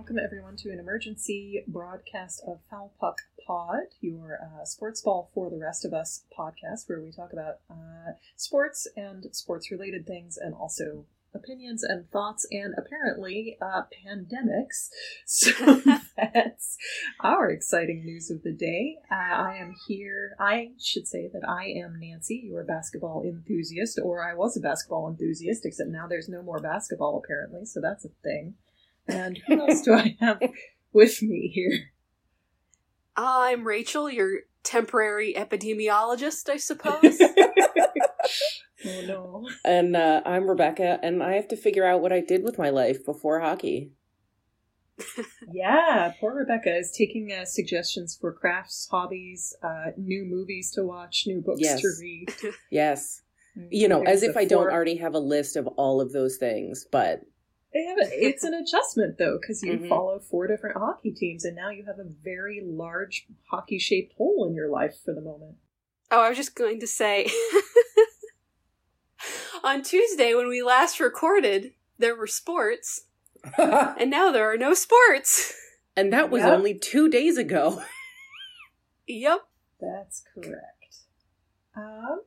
Welcome everyone to an emergency broadcast of Foul Puck Pod, your uh, sports ball for the rest of us podcast, where we talk about uh, sports and sports related things and also opinions and thoughts and apparently uh, pandemics. So that's our exciting news of the day. Uh, I am here. I should say that I am Nancy, your basketball enthusiast, or I was a basketball enthusiast, except now there's no more basketball apparently, so that's a thing. And who else do I have with me here? I'm Rachel, your temporary epidemiologist, I suppose. Oh no. And uh, I'm Rebecca, and I have to figure out what I did with my life before hockey. Yeah, poor Rebecca is taking uh, suggestions for crafts, hobbies, uh, new movies to watch, new books Yes. to read. Yes. You know, There's as if the I don't four- already have a list of all of those things, but They have a, it's an adjustment though, because you Mhm. follow four different hockey teams, and now you have a very large hockey-shaped hole in your life for the moment. oh, I was just going to say on Tuesday when we last recorded, there were sports, and and now there are no sports. And that was Yep. only two days ago. Yep. That's correct. Um,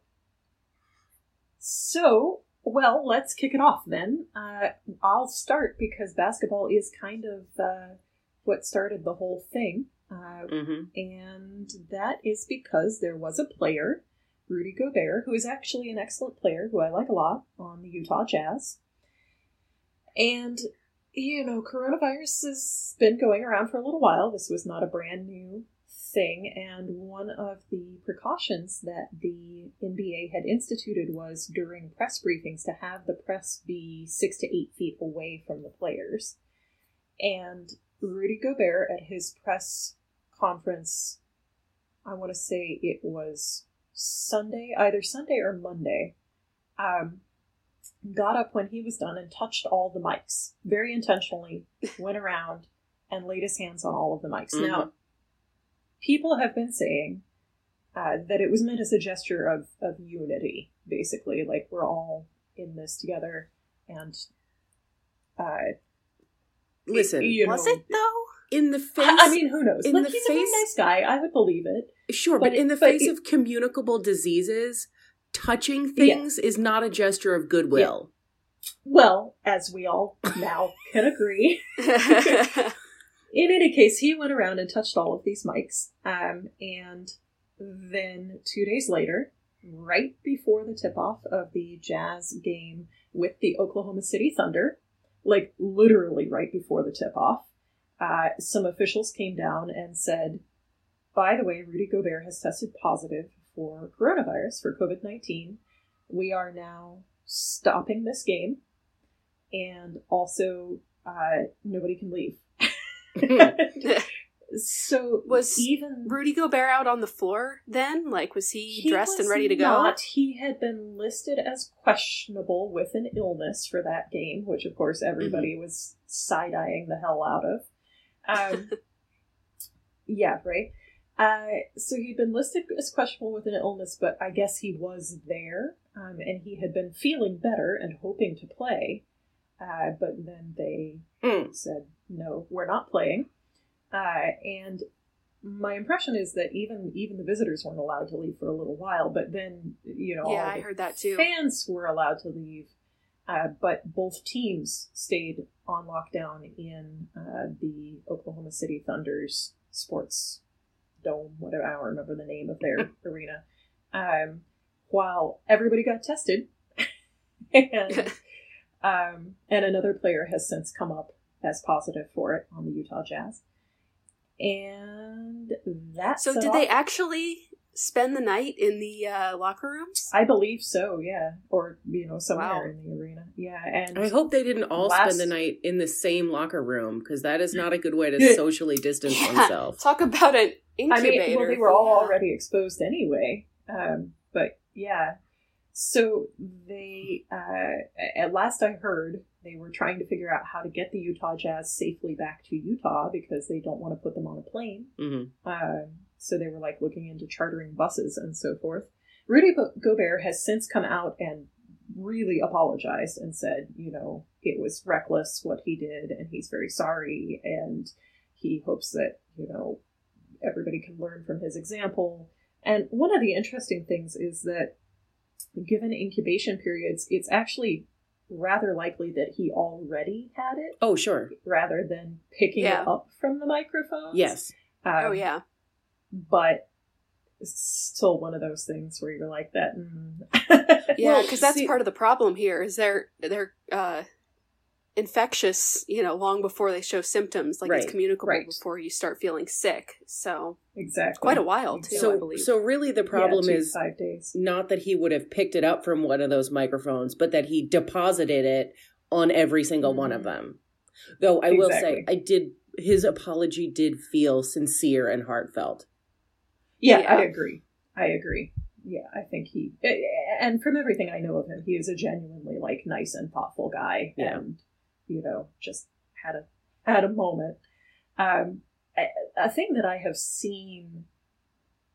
so, well, let's kick it off then. Uh, I'll start because basketball is kind of uh, what started the whole thing. Uh, hmm and that is because there was a player, Rudy Gobert, who is actually an excellent player who I like a lot on the Utah Jazz. And, you know, coronavirus has been going around for a little while. This was not a brand new And one of the precautions that the NBA had instituted was during press briefings to have the press be six to eight feet away from the players. And Rudy Gobert at his press conference, I want to say it was Sunday, either Sunday or Monday, um, got up when he was done and touched all the mics very intentionally, went around and laid his hands on all of the mics. Mhm. Now, people have been saying uh, that it was meant as a gesture of, of unity, basically, like we're all in this together and. Uh, Listen, you Was know, it though? in the face, I I mean, who knows? in like, the he's a really face- nice guy. I would believe it. sure, but but, in the but face it- of communicable diseases, touching things is not a gesture of goodwill. Well, as we all now can agree. In any case, he went around and touched all of these mics. Um, and then two days later, right before the tip off of the Jazz game with the Oklahoma City Thunder, like literally right before the tip off, uh, some officials came down and said, by the way, Rudy Gobert has tested positive for coronavirus, for COVID 19. We are now stopping this game, and also uh, nobody can leave. so Was even Rudy Gobert out on the floor then? Like, was he, dressed and ready to go? He had been listed as questionable with an illness for that game, which of course everybody was side eyeing the hell out of. Um, yeah, right. Uh, so he'd been listed as questionable with an illness, but I guess he was there, um, and he had been feeling better and hoping to play. Uh, but then they Mm. said, no, we're not playing. Uh, and my impression is that even even the visitors weren't allowed to leave for a little while, but then you know, Yeah, all I the heard that too. Fans were allowed to leave, uh, but both teams stayed on lockdown in uh, the Oklahoma City Thunder's sports dome, whatever I don't remember the name of their arena. Um, while everybody got tested, and um, and another player has since come up as positive for it on the Utah Jazz. And that's So, did they actually spend the night in the uh, locker rooms? I believe so, yeah, or you know somewhere Wow. in the arena, yeah. And I hope they didn't all Last- spend the night in the same locker room because that is not a good way to socially distance Yeah, oneself. Talk about an incubator. I incubator. mean, well, they were all Yeah. already exposed anyway. Um, but yeah, so they, uh, at last I heard, they were trying to figure out how to get the Utah Jazz safely back to Utah because they don't want to put them on a plane. hmm Um, so they were like looking into chartering buses and so forth. Rudy Go- Gobert has since come out and really apologized and said, you know, it was reckless what he did and he's very sorry and he hopes that, you know, everybody can learn from his example. And one of the interesting things is that given incubation periods, it's actually rather likely that he already had it Oh, sure. rather than picking Yeah. it up from the microphone. Yes. Um, oh yeah. But it's still one of those things where you're like that. Mm. Yeah, Well, because that's see- part of the problem here. Is they're they're uh, infectious, you know, long before they show symptoms. Like Right, it's communicable right. before you start feeling sick. So exactly. quite a while too, I So, believe. so really, the Yeah, problem two is five days. not that he would have picked it up from one of those microphones, but that he deposited it on every single one of Mhm. them. Though I will say, I did his apology did feel sincere and heartfelt. Yeah, Yeah. I agree. I agree. Yeah, I think he, and from everything I know of him, he is a genuinely like nice and thoughtful guy, Yeah. and you know, just had a had a moment. Um, a, a thing that I have seen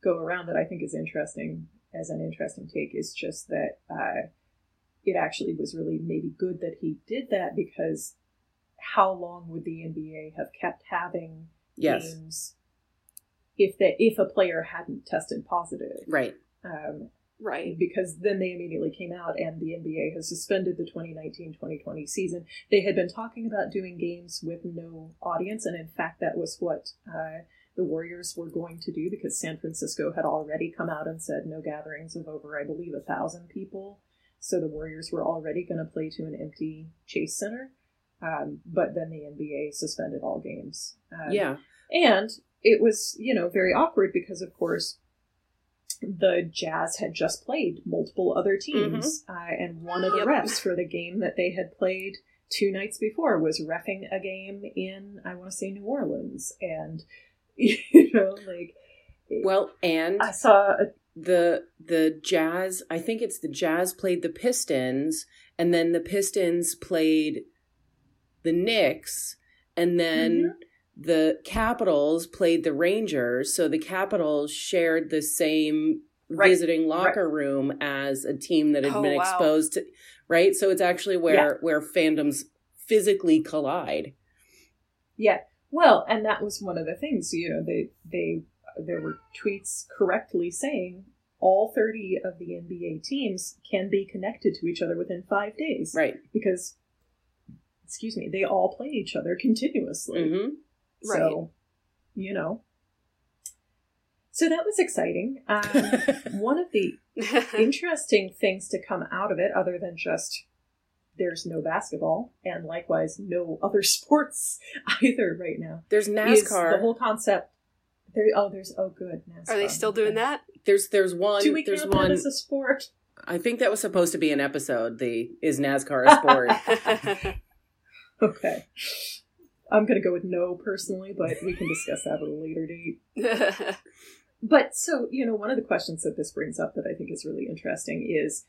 go around that I think is interesting as an interesting take is just that uh, it actually was really maybe good that he did that because how long would the NBA have kept having Yes, games if that if a player hadn't tested positive right. um, right. because then they immediately came out and the NBA has suspended the 2019-2020 season. They had been talking about doing games with no audience, and in fact, that was what uh, the Warriors were going to do because San Francisco had already come out and said no gatherings of over, I believe, a thousand people. So the Warriors were already going to play to an empty Chase Center, um, but then the NBA suspended all games. Um, yeah, and it was, you know, very awkward because, of course, the Jazz had just played multiple other teams, uh, and one of the Yep. refs for the game that they had played two nights before was refing a game in, I want to say, New Orleans. And, you know, like, well, and I saw a the the Jazz. I think it's the Jazz played the Pistons, and then the Pistons played the Knicks, and then Mm-hmm. The Capitals played the Rangers. So the Capitals shared the same Right, visiting locker room as a team that had Oh, been wow. exposed to. Right, so it's actually where where fandoms physically collide. Yeah. Well, and that was one of the things, you know, they they there were tweets correctly saying all 30 of the NBA teams can be connected to each other within 5 days Right. because excuse me, they all play each other continuously. Mm-hmm. Hmm So, you know. So that was exciting. Um, one of the interesting things to come out of it, other than just there's no basketball and likewise no other sports either right now, There's is NASCAR. the whole concept. There, oh, there's oh, good. NASCAR. Are they still doing that? there's there's one. Do we there's count that one. as a sport? I think that was supposed to be an episode. The is NASCAR a sport? Okay. I'm gonna go with no personally, but we can discuss that at a later date. But so, you know, one of the questions that this brings up that I think is really interesting is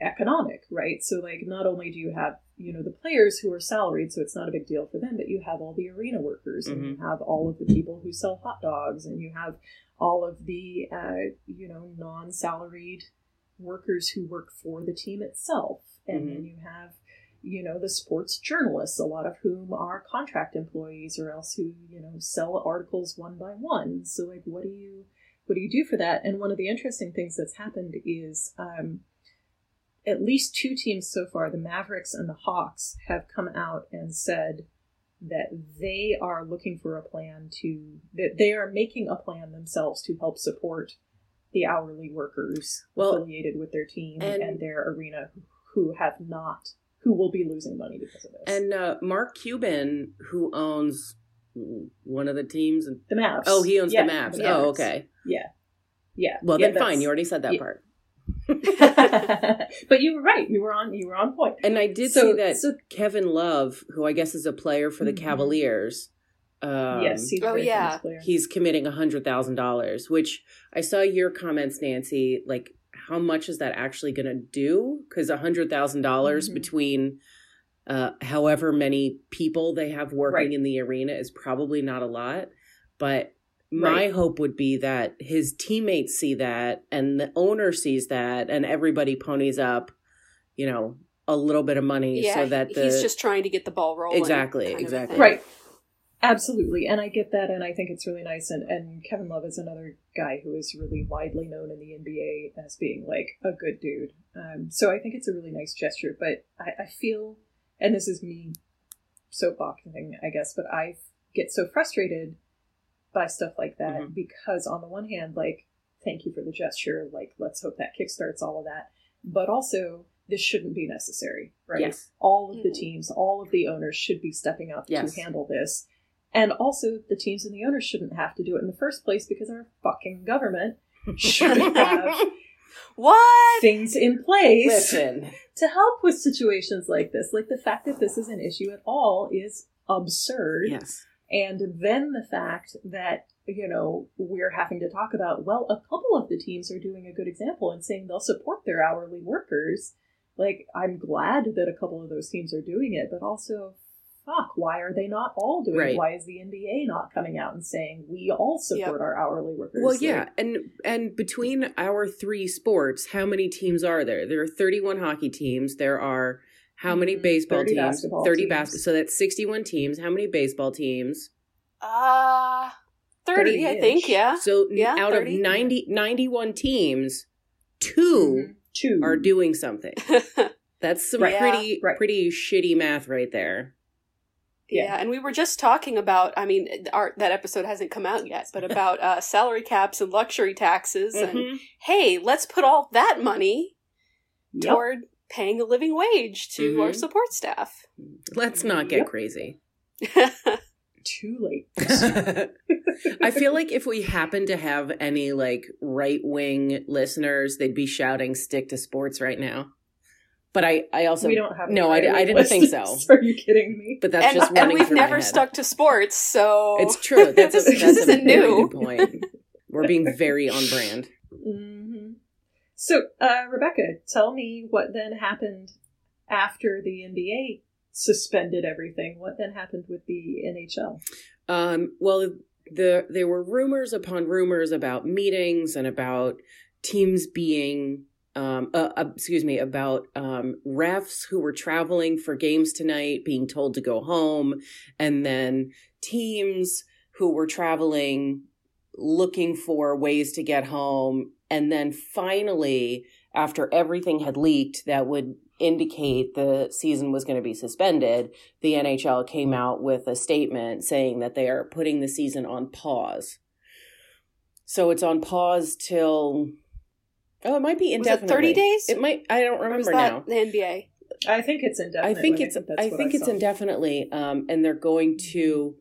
economic, right? So, like, not only do you have, you know, the players who are salaried, so it's not a big deal for them, but you have all the arena workers and you have all of the people who sell hot dogs and you have all of the, uh, you know, non salaried workers who work for the team itself. And then you have, you know, the sports journalists, a lot of whom are contract employees or else who, you know, sell articles one by one. So like what do you what do you do for that? And one of the interesting things that's happened is um at least two teams so far, the Mavericks and the Hawks, have come out and said that they are looking for a plan to that they are making a plan themselves to help support the hourly workers Well, affiliated with their team and- and their arena who have not who will be losing money because of this. And uh, Mark Cuban, who owns one of the teams, and the Mavs. oh, he owns Yeah, the Mavs. the Oh, okay. Yeah. Yeah. Well, Yeah, then fine. You already said that yeah. part. but you were right. You were on. You were on point. And I did So- see that so- Kevin Love, who I guess is a player for the Mhm. Cavaliers, um, yes. He's Oh, yeah. he's committing a hundred thousand dollars. Which I saw your comments, Nancy. Like, how much is that actually going to do? Because a hundred thousand dollars Mhm. between uh, however many people they have working Right. in the arena is probably not a lot. But my Right. hope would be that his teammates see that, and the owner sees that, and everybody ponies up you know, a little bit of money yeah, so that the he's just trying to get the ball rolling. Exactly, kind of a exactly. Right. Absolutely. And I get that and I think it's really nice and, and Kevin Love is another guy who is really widely known in the NBA as being like a good dude. Um, so I think it's a really nice gesture, but I, I feel and this is me soapboxing, I guess, but I get so frustrated by stuff like that Mhm. because on the one hand, like, thank you for the gesture, like let's hope that kickstarts all of that. But also this shouldn't be necessary, right? Yes. All of the Mhm. teams, all of the owners should be stepping up Yes. to handle this. And also, the teams and the owners shouldn't have to do it in the first place because our fucking government should have What? things in place Listen. to help with situations like this. Like the fact that this is an issue at all is absurd. Yes. And then the fact that, you know, we're having to talk about, well, a couple of the teams are doing a good example and saying they'll support their hourly workers. Like, I'm glad that a couple of those teams are doing it, but also, fuck, why are they not all doing Right. it? Why is the NBA not coming out and saying we all support our hourly workers? Well, Like, yeah, and and between our three sports, how many teams are there? There are 31 hockey teams. There are how many Mhm. baseball 30 teams? basketball 30 teams. basketball. So that's 61 teams. How many baseball teams? Uh, 30, I 30-ish. think, yeah. So Yeah, out 30. of 90 91 teams, 2 Mhm. two are doing something. That's some Right. Yeah. pretty Right. pretty shitty math right there. Yeah. Yeah. and we were just talking about. I mean, our that episode hasn't come out yet, but about uh, salary caps and luxury taxes. And Mhm. hey, let's put all that money Yep. toward paying a living wage to our Mhm. support staff. Let's not get Yep. crazy. too late. I feel like if we happen to have any like right wing listeners, they'd be shouting "stick to sports" right now. But I, I also we don't have. no, I, I didn't think so. Are you kidding me? But that's and, just and we've through my never head. stuck to sports, so It's true. That's a, this, that's a isn't very new. good point. We're being very on brand. hmm So, uh, Rebecca, tell me what then happened after the NBA suspended everything. What then happened with the NHL? Um, well, the there were rumors upon rumors about meetings and about teams being, um, uh, uh, excuse me, about um, refs who were traveling for games tonight being told to go home, and then teams who were traveling looking for ways to get home, and then finally, after everything had leaked that would indicate the season was going to be suspended, the NHL came out with a statement saying that they are putting the season on pause. So it's on pause till oh, it might be Was it 30 days? It might. I don't Or was remember that now. the NBA? I think it's indefinite. I think it's. that's I what think it's indefinitely, um, and they're going to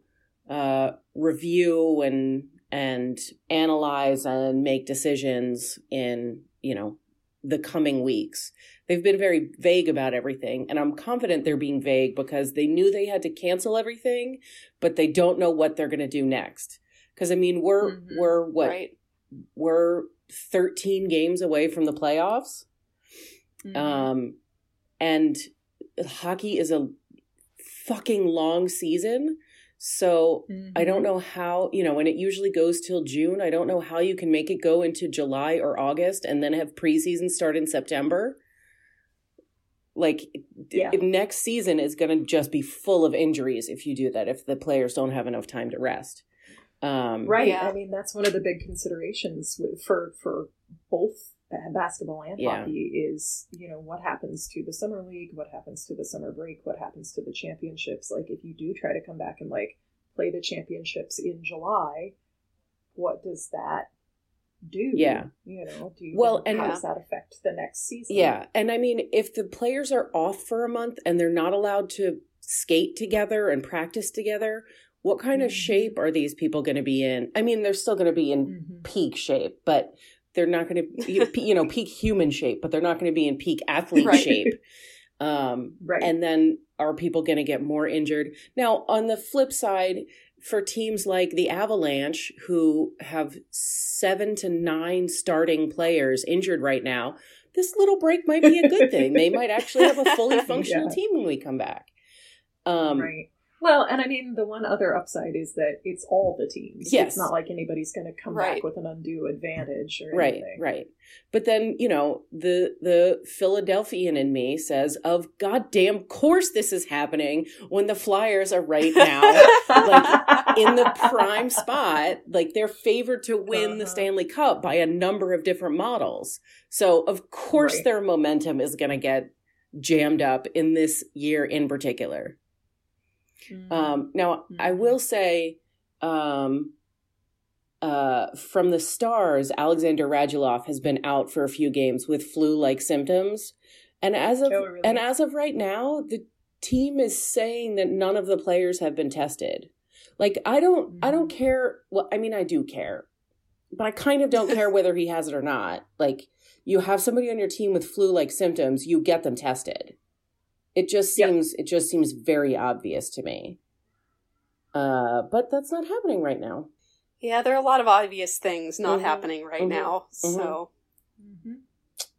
uh, review and and analyze and make decisions in you know the coming weeks. They've been very vague about everything, and I'm confident they're being vague because they knew they had to cancel everything, but they don't know what they're going to do next. Because I mean, we're Mhm. we're what Right. we're 13 games away from the playoffs. Mhm. Um, and hockey is a fucking long season. So I don't know how, you know, and it usually goes till June. I don't know how you can make it go into July or August and then have preseason start in September. Like, Yeah. next season is going to just be full of injuries if you do that, if the players don't have enough time to rest. Um, Right. Yeah. I mean, that's one of the big considerations for for both basketball and Yeah. hockey is you know what happens to the summer league, what happens to the summer break, what happens to the championships. Like if you do try to come back and like play the championships in July, what does that do? Yeah. You know, do you, Well, how and- does that affect the next season? Yeah, and I mean, if the players are off for a month and they're not allowed to skate together and practice together, what kind of Mhm. shape are these people going to be in? I mean, they're still going to be in Mhm. peak shape, but they're not going to, you you know, peak human shape, but they're not going to be in peak athlete Right. shape. Um, Right. and then are people going to get more injured? Now, on the flip side, for teams like the Avalanche, who have seven to nine starting players injured right now, this little break might be a good thing. they might actually have a fully functional Yeah. team when we come back. Um, right. Well, and I mean, the one other upside is that it's all the teams. Yes. It's not like anybody's going to come Right. back with an undue advantage or right anything. right right. but then you know the the philadelphian in me says of goddamn course this is happening when the flyers are right now like, in the prime spot like they're favored to win the Uh-huh. stanley cup by a number of different models so of course Right. their momentum is going to get jammed up in this year in particular Mm. um, now, I Mhm. will say, um, uh, from the stars, Alexander Radulov has been out for a few games with flu-like symptoms, and as of Oh, really? and as of right now, the team is saying that none of the players have been tested. Like, I don't, I don't Mhm. care. Well, I mean, I do care, but I kind of don't care whether he has it or not. Like, you have somebody on your team with flu-like symptoms, you get them tested. It just Yep. seems it just seems very obvious to me. Uh, but that's not happening right now. Yeah, there are a lot of obvious things not Mhm. happening right Mhm. now. Mhm. So Mhm.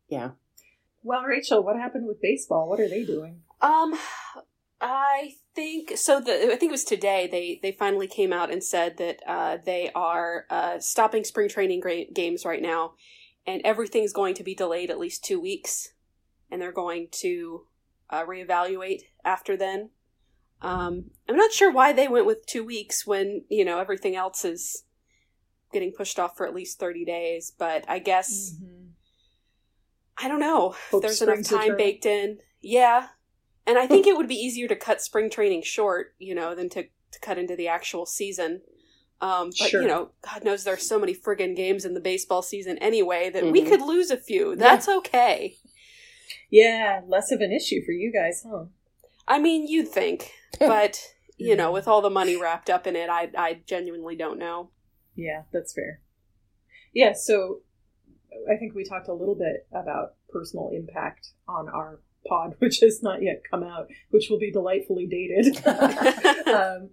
Yeah. Well, Rachel, what happened with baseball? What are they doing? Um, I think so. The I think it was today they they finally came out and said that uh, they are uh, stopping spring training gra- games right now, and everything's going to be delayed at least two weeks, and they're going to uh, reevaluate after then. Um, I'm not sure why they went with two weeks when you know everything else is getting pushed off for at least thirty days, but I guess. Mhm. I don't know. Hope There's enough time baked in. Yeah. And I think it would be easier to cut spring training short, you know, than to, to cut into the actual season. Um, but, Sure. you know, God knows there's so many friggin' games in the baseball season anyway that we Mhm. could lose a few. That's okay. Yeah, less of an issue for you guys, huh? I mean, you'd think. But, you know, with all the money wrapped up in it, I, I genuinely don't know. Yeah, that's fair. Yeah, so I think we talked a little bit about personal impact on our pod, which has not yet come out, which will be delightfully dated. um,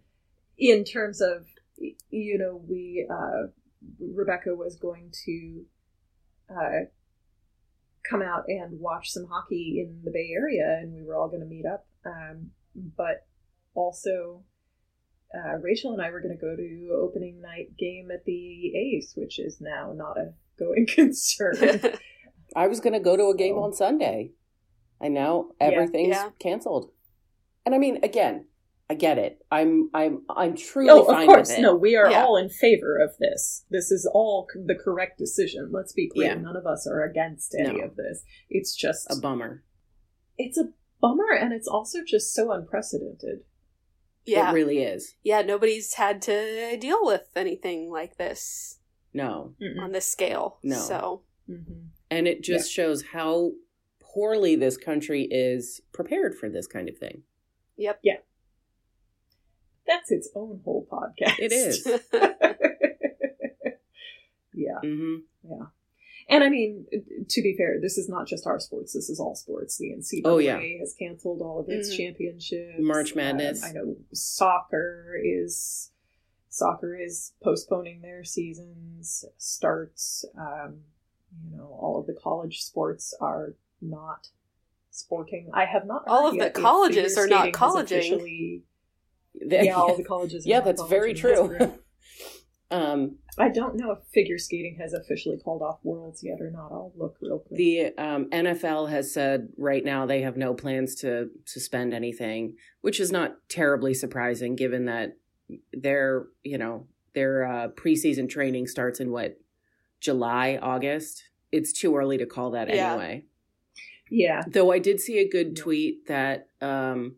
in terms of, you know, we, uh, Rebecca was going to uh, come out and watch some hockey in the Bay Area, and we were all going to meet up. Um, but also, uh, Rachel and I were going to go to opening night game at the Ace, which is now not a going concern. I was going to go to a game on Sunday, and now Yeah. everything's Yeah. canceled. And I mean, again, I get it. I'm I'm I'm truly oh, fine of course, with it. no, we are Yeah. all in favor of this. This is all c- the correct decision. Let's be clear. Yeah. None of us are against any No. of this. It's just a bummer. it's a bummer, and it's also just so unprecedented. yeah. It really is. yeah, nobody's had to deal with anything like this No, on this scale. No. So, Mhm. and it just shows how poorly this country is prepared for this kind of thing. yep. That's its own whole podcast. It is. yeah. hmm And I mean, to be fair, this is not just our sports. This is all sports. The NCAA Oh, yeah. has canceled all of its Mhm. championships. March Um, Madness. I know soccer is soccer is postponing their seasons. Starts. Um, you know, all of the college sports are not sporting. I have not. All of the colleges are not colleging. yeah, all the colleges. yeah, that's very true. um, I don't know if figure skating has officially called off worlds yet or not. I'll look real quick. the um, NFL has said right now they have no plans to suspend anything, which is not terribly surprising given that their you know their uh, preseason training starts in what July August. It's too early to call that Yeah. anyway. yeah. Though I did see a good tweet that um,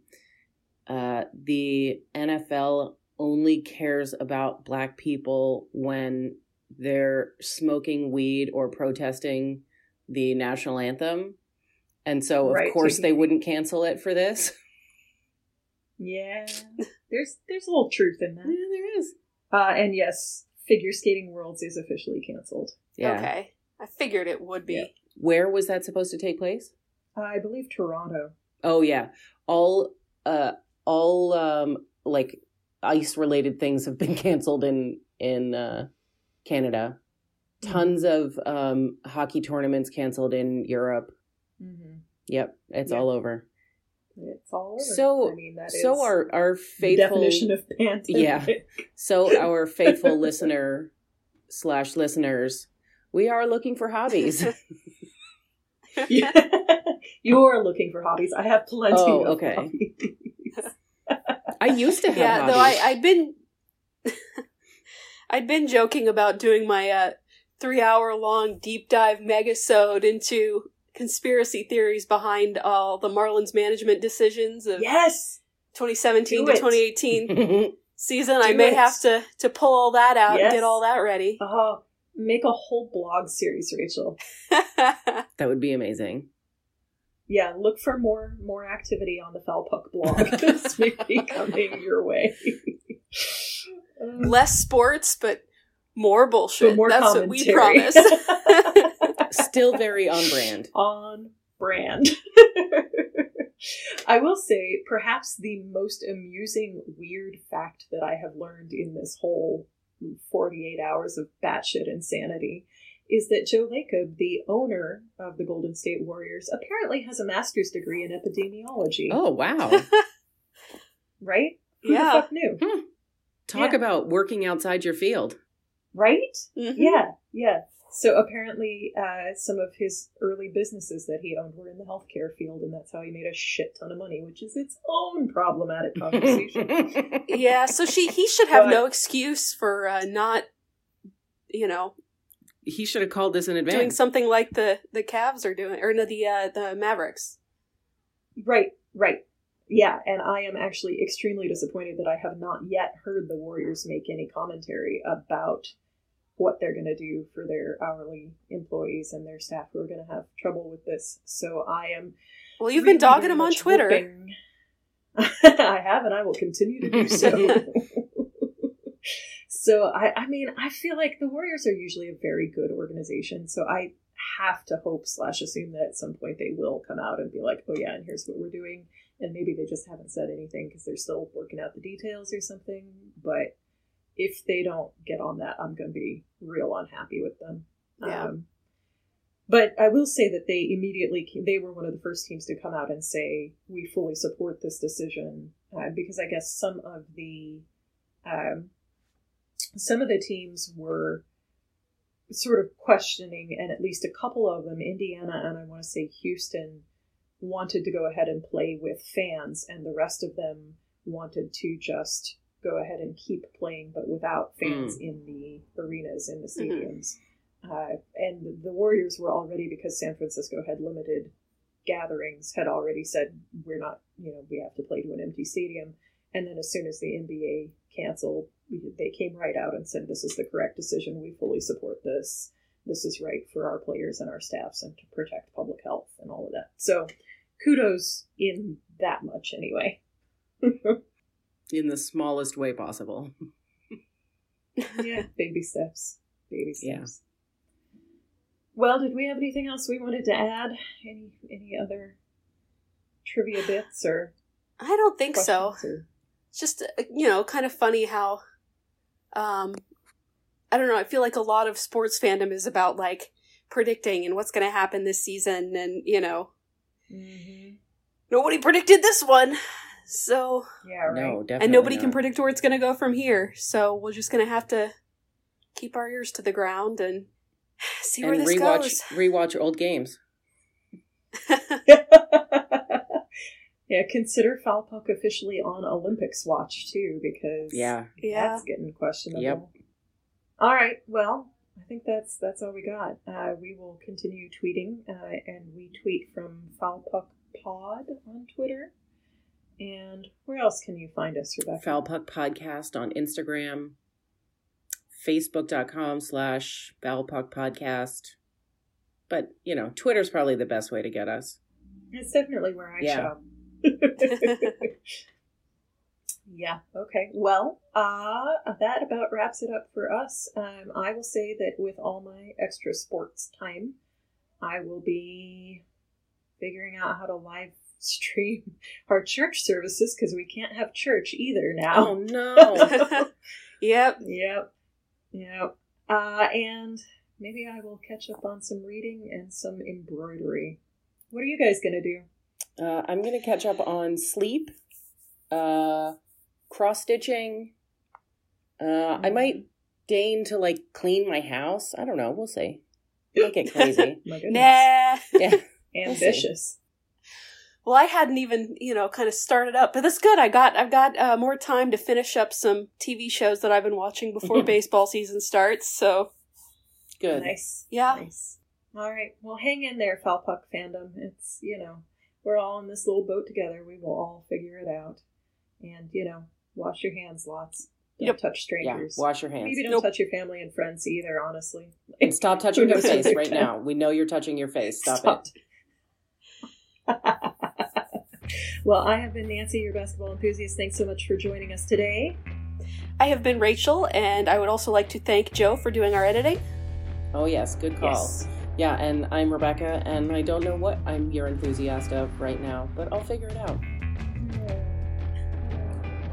uh, the NFL only cares about black people when they're smoking weed or protesting the national anthem. And so, of Right, course, they wouldn't cancel it for this. Yeah, there's there's a little truth in Yeah, that. there is. Uh, and yes, figure skating worlds is officially canceled. Yeah. Okay. I figured it would be. Yeah. Where was that supposed to take place? Uh, I believe Toronto. Oh yeah, all uh all um like ice related things have been canceled in in uh Canada. Tons of um hockey tournaments canceled in Europe. Mm-hmm. Yep, it's all over. It's all over. So- I mean, that is So our our faithful definition of pandemic. Yeah. so our faithful listener slash listeners, we are looking for hobbies. Yeah. You're looking for hobbies. I have plenty Oh, of okay. Hobbies. I used to have yeah, hobbies. though I, I'd been I'd been joking about doing my uh, three hour long deep dive megasode into conspiracy theories behind all the Marlins management decisions of Yes. 2017 Do to it. 2018 season. I may it. have to to pull all that out Yes. and get all that ready. Oh, make a whole blog series, Rachel. that would be amazing. Yeah, look for more more activity on the Foul Puck blog. this may be coming your way. Less sports, but more bullshit. but more That's what we commentary. promise. Still very on brand. on brand. I will say, perhaps the most amusing, weird fact that I have learned in this whole 48 hours of batshit insanity is that Joe Lacob, the owner of the Golden State Warriors, apparently has a master's degree in epidemiology. Oh wow. Right? Who Yeah. the fuck knew? Talk Yeah. about working outside your field. Right? Mhm. Yeah, yeah. So apparently, uh, some of his early businesses that he owned were in the healthcare field, and that's how he made a shit ton of money, which is its own problematic conversation. Yeah, so she he should have But- no excuse for uh, not, you know, he should have called this in advance. doing something like the the Cavs are doing, or no, the uh, the Mavericks. right, right. Yeah, and I am actually extremely disappointed that I have not yet heard the Warriors make any commentary about what they're going to do for their hourly employees and their staff who are going to have trouble with this. So I am Well, you've been dogging them on Twitter. hoping- I have, and I will continue to do so. so, I, I mean, I feel like the Warriors are usually a very good organization, so I have to hope slash assume that at some point they will come out and be like, oh yeah, and here's what we're doing. And maybe they just haven't said anything because they're still working out the details or something. But if they don't get on that, I'm going to be real unhappy with them. Yeah. Um, but I will say that they immediately came, they were one of the first teams to come out and say we fully support this decision uh, because I guess some of the um, some of the teams were sort of questioning, and at least a couple of them, Indiana and I want to say Houston, wanted to go ahead and play with fans, and the rest of them wanted to just go ahead and keep playing, but without fans in the arenas, in the stadiums. Uh, and the Warriors were already, because San Francisco had limited gatherings, had already said, we're not, you know, we have to play to an empty stadium. And then as soon as the NBA canceled, they came right out and said, this is the correct decision. We fully support this. This is right for our players and our staffs and to protect public health and all of that. So kudos in that much anyway. in the smallest way possible. yeah, baby steps. Baby Yeah. steps. Well, did we have anything else we wanted to add? Any any other trivia bits or I don't think so. or- It's just uh, you know kind of funny how, um, I don't know. I feel like a lot of sports fandom is about like predicting and what's going to happen this season, and you know nobody predicted this one, so Yeah, right. No, definitely. and nobody can predict where it's going to go from here. So we're just going to have to keep our ears to the ground and see where and this rewatch goes. rewatch old games. yeah, consider Foul Puck officially on Olympics watch too, because Yeah. yeah. that's getting questionable. Yep. All right. Well, I think that's that's all we got. Uh, we will continue tweeting, uh, and we tweet from Foul Puck Pod on Twitter. And where else can you find us, Rebecca? Foul Puck Podcast on Instagram, Facebook.com slash Foul Puck Podcast. But, you know, Twitter's probably the best way to get us. It's definitely where I Yeah. shop. yeah. Okay. Well, uh, that about wraps it up for us. Um, I will say that with all my extra sports time, I will be figuring out how to live stream our church services because we can't have church either now. Oh, no. yep. Yep. Yep. Uh, and maybe I will catch up on some reading and some embroidery. What are you guys gonna do? Uh, I'm gonna catch up on sleep, uh, cross stitching. Uh, I might deign to like clean my house. I don't know. We'll see. Might get crazy. My goodness. Nah. yeah. Ambitious. Well, I hadn't even, you know, kind of started up, but that's good. I got, I've got uh, more time to finish up some TV shows that I've been watching before baseball season starts. So, Good. Nice. yeah, Nice. All right. Well, hang in there, Foul Puck fandom. It's, you know, we're all in this little boat together. We will all figure it out. And, you know, wash your hands lots. Don't Yep. touch Yeah. strangers. Wash your hands. Maybe don't Nope. touch your family and friends either, honestly. And stop touching your face right done. now. We know you're touching your face. Stop, Stop. it. well, I have been Nancy, your basketball enthusiast. Thanks so much for joining us today. I have been Rachel, and I would also like to thank Joe for doing our editing. Oh yes, good call. Yes. Yeah, and I'm Rebecca, and I don't know what I'm your enthusiast of right now, but I'll figure it out.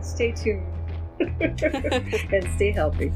Stay tuned and stay healthy.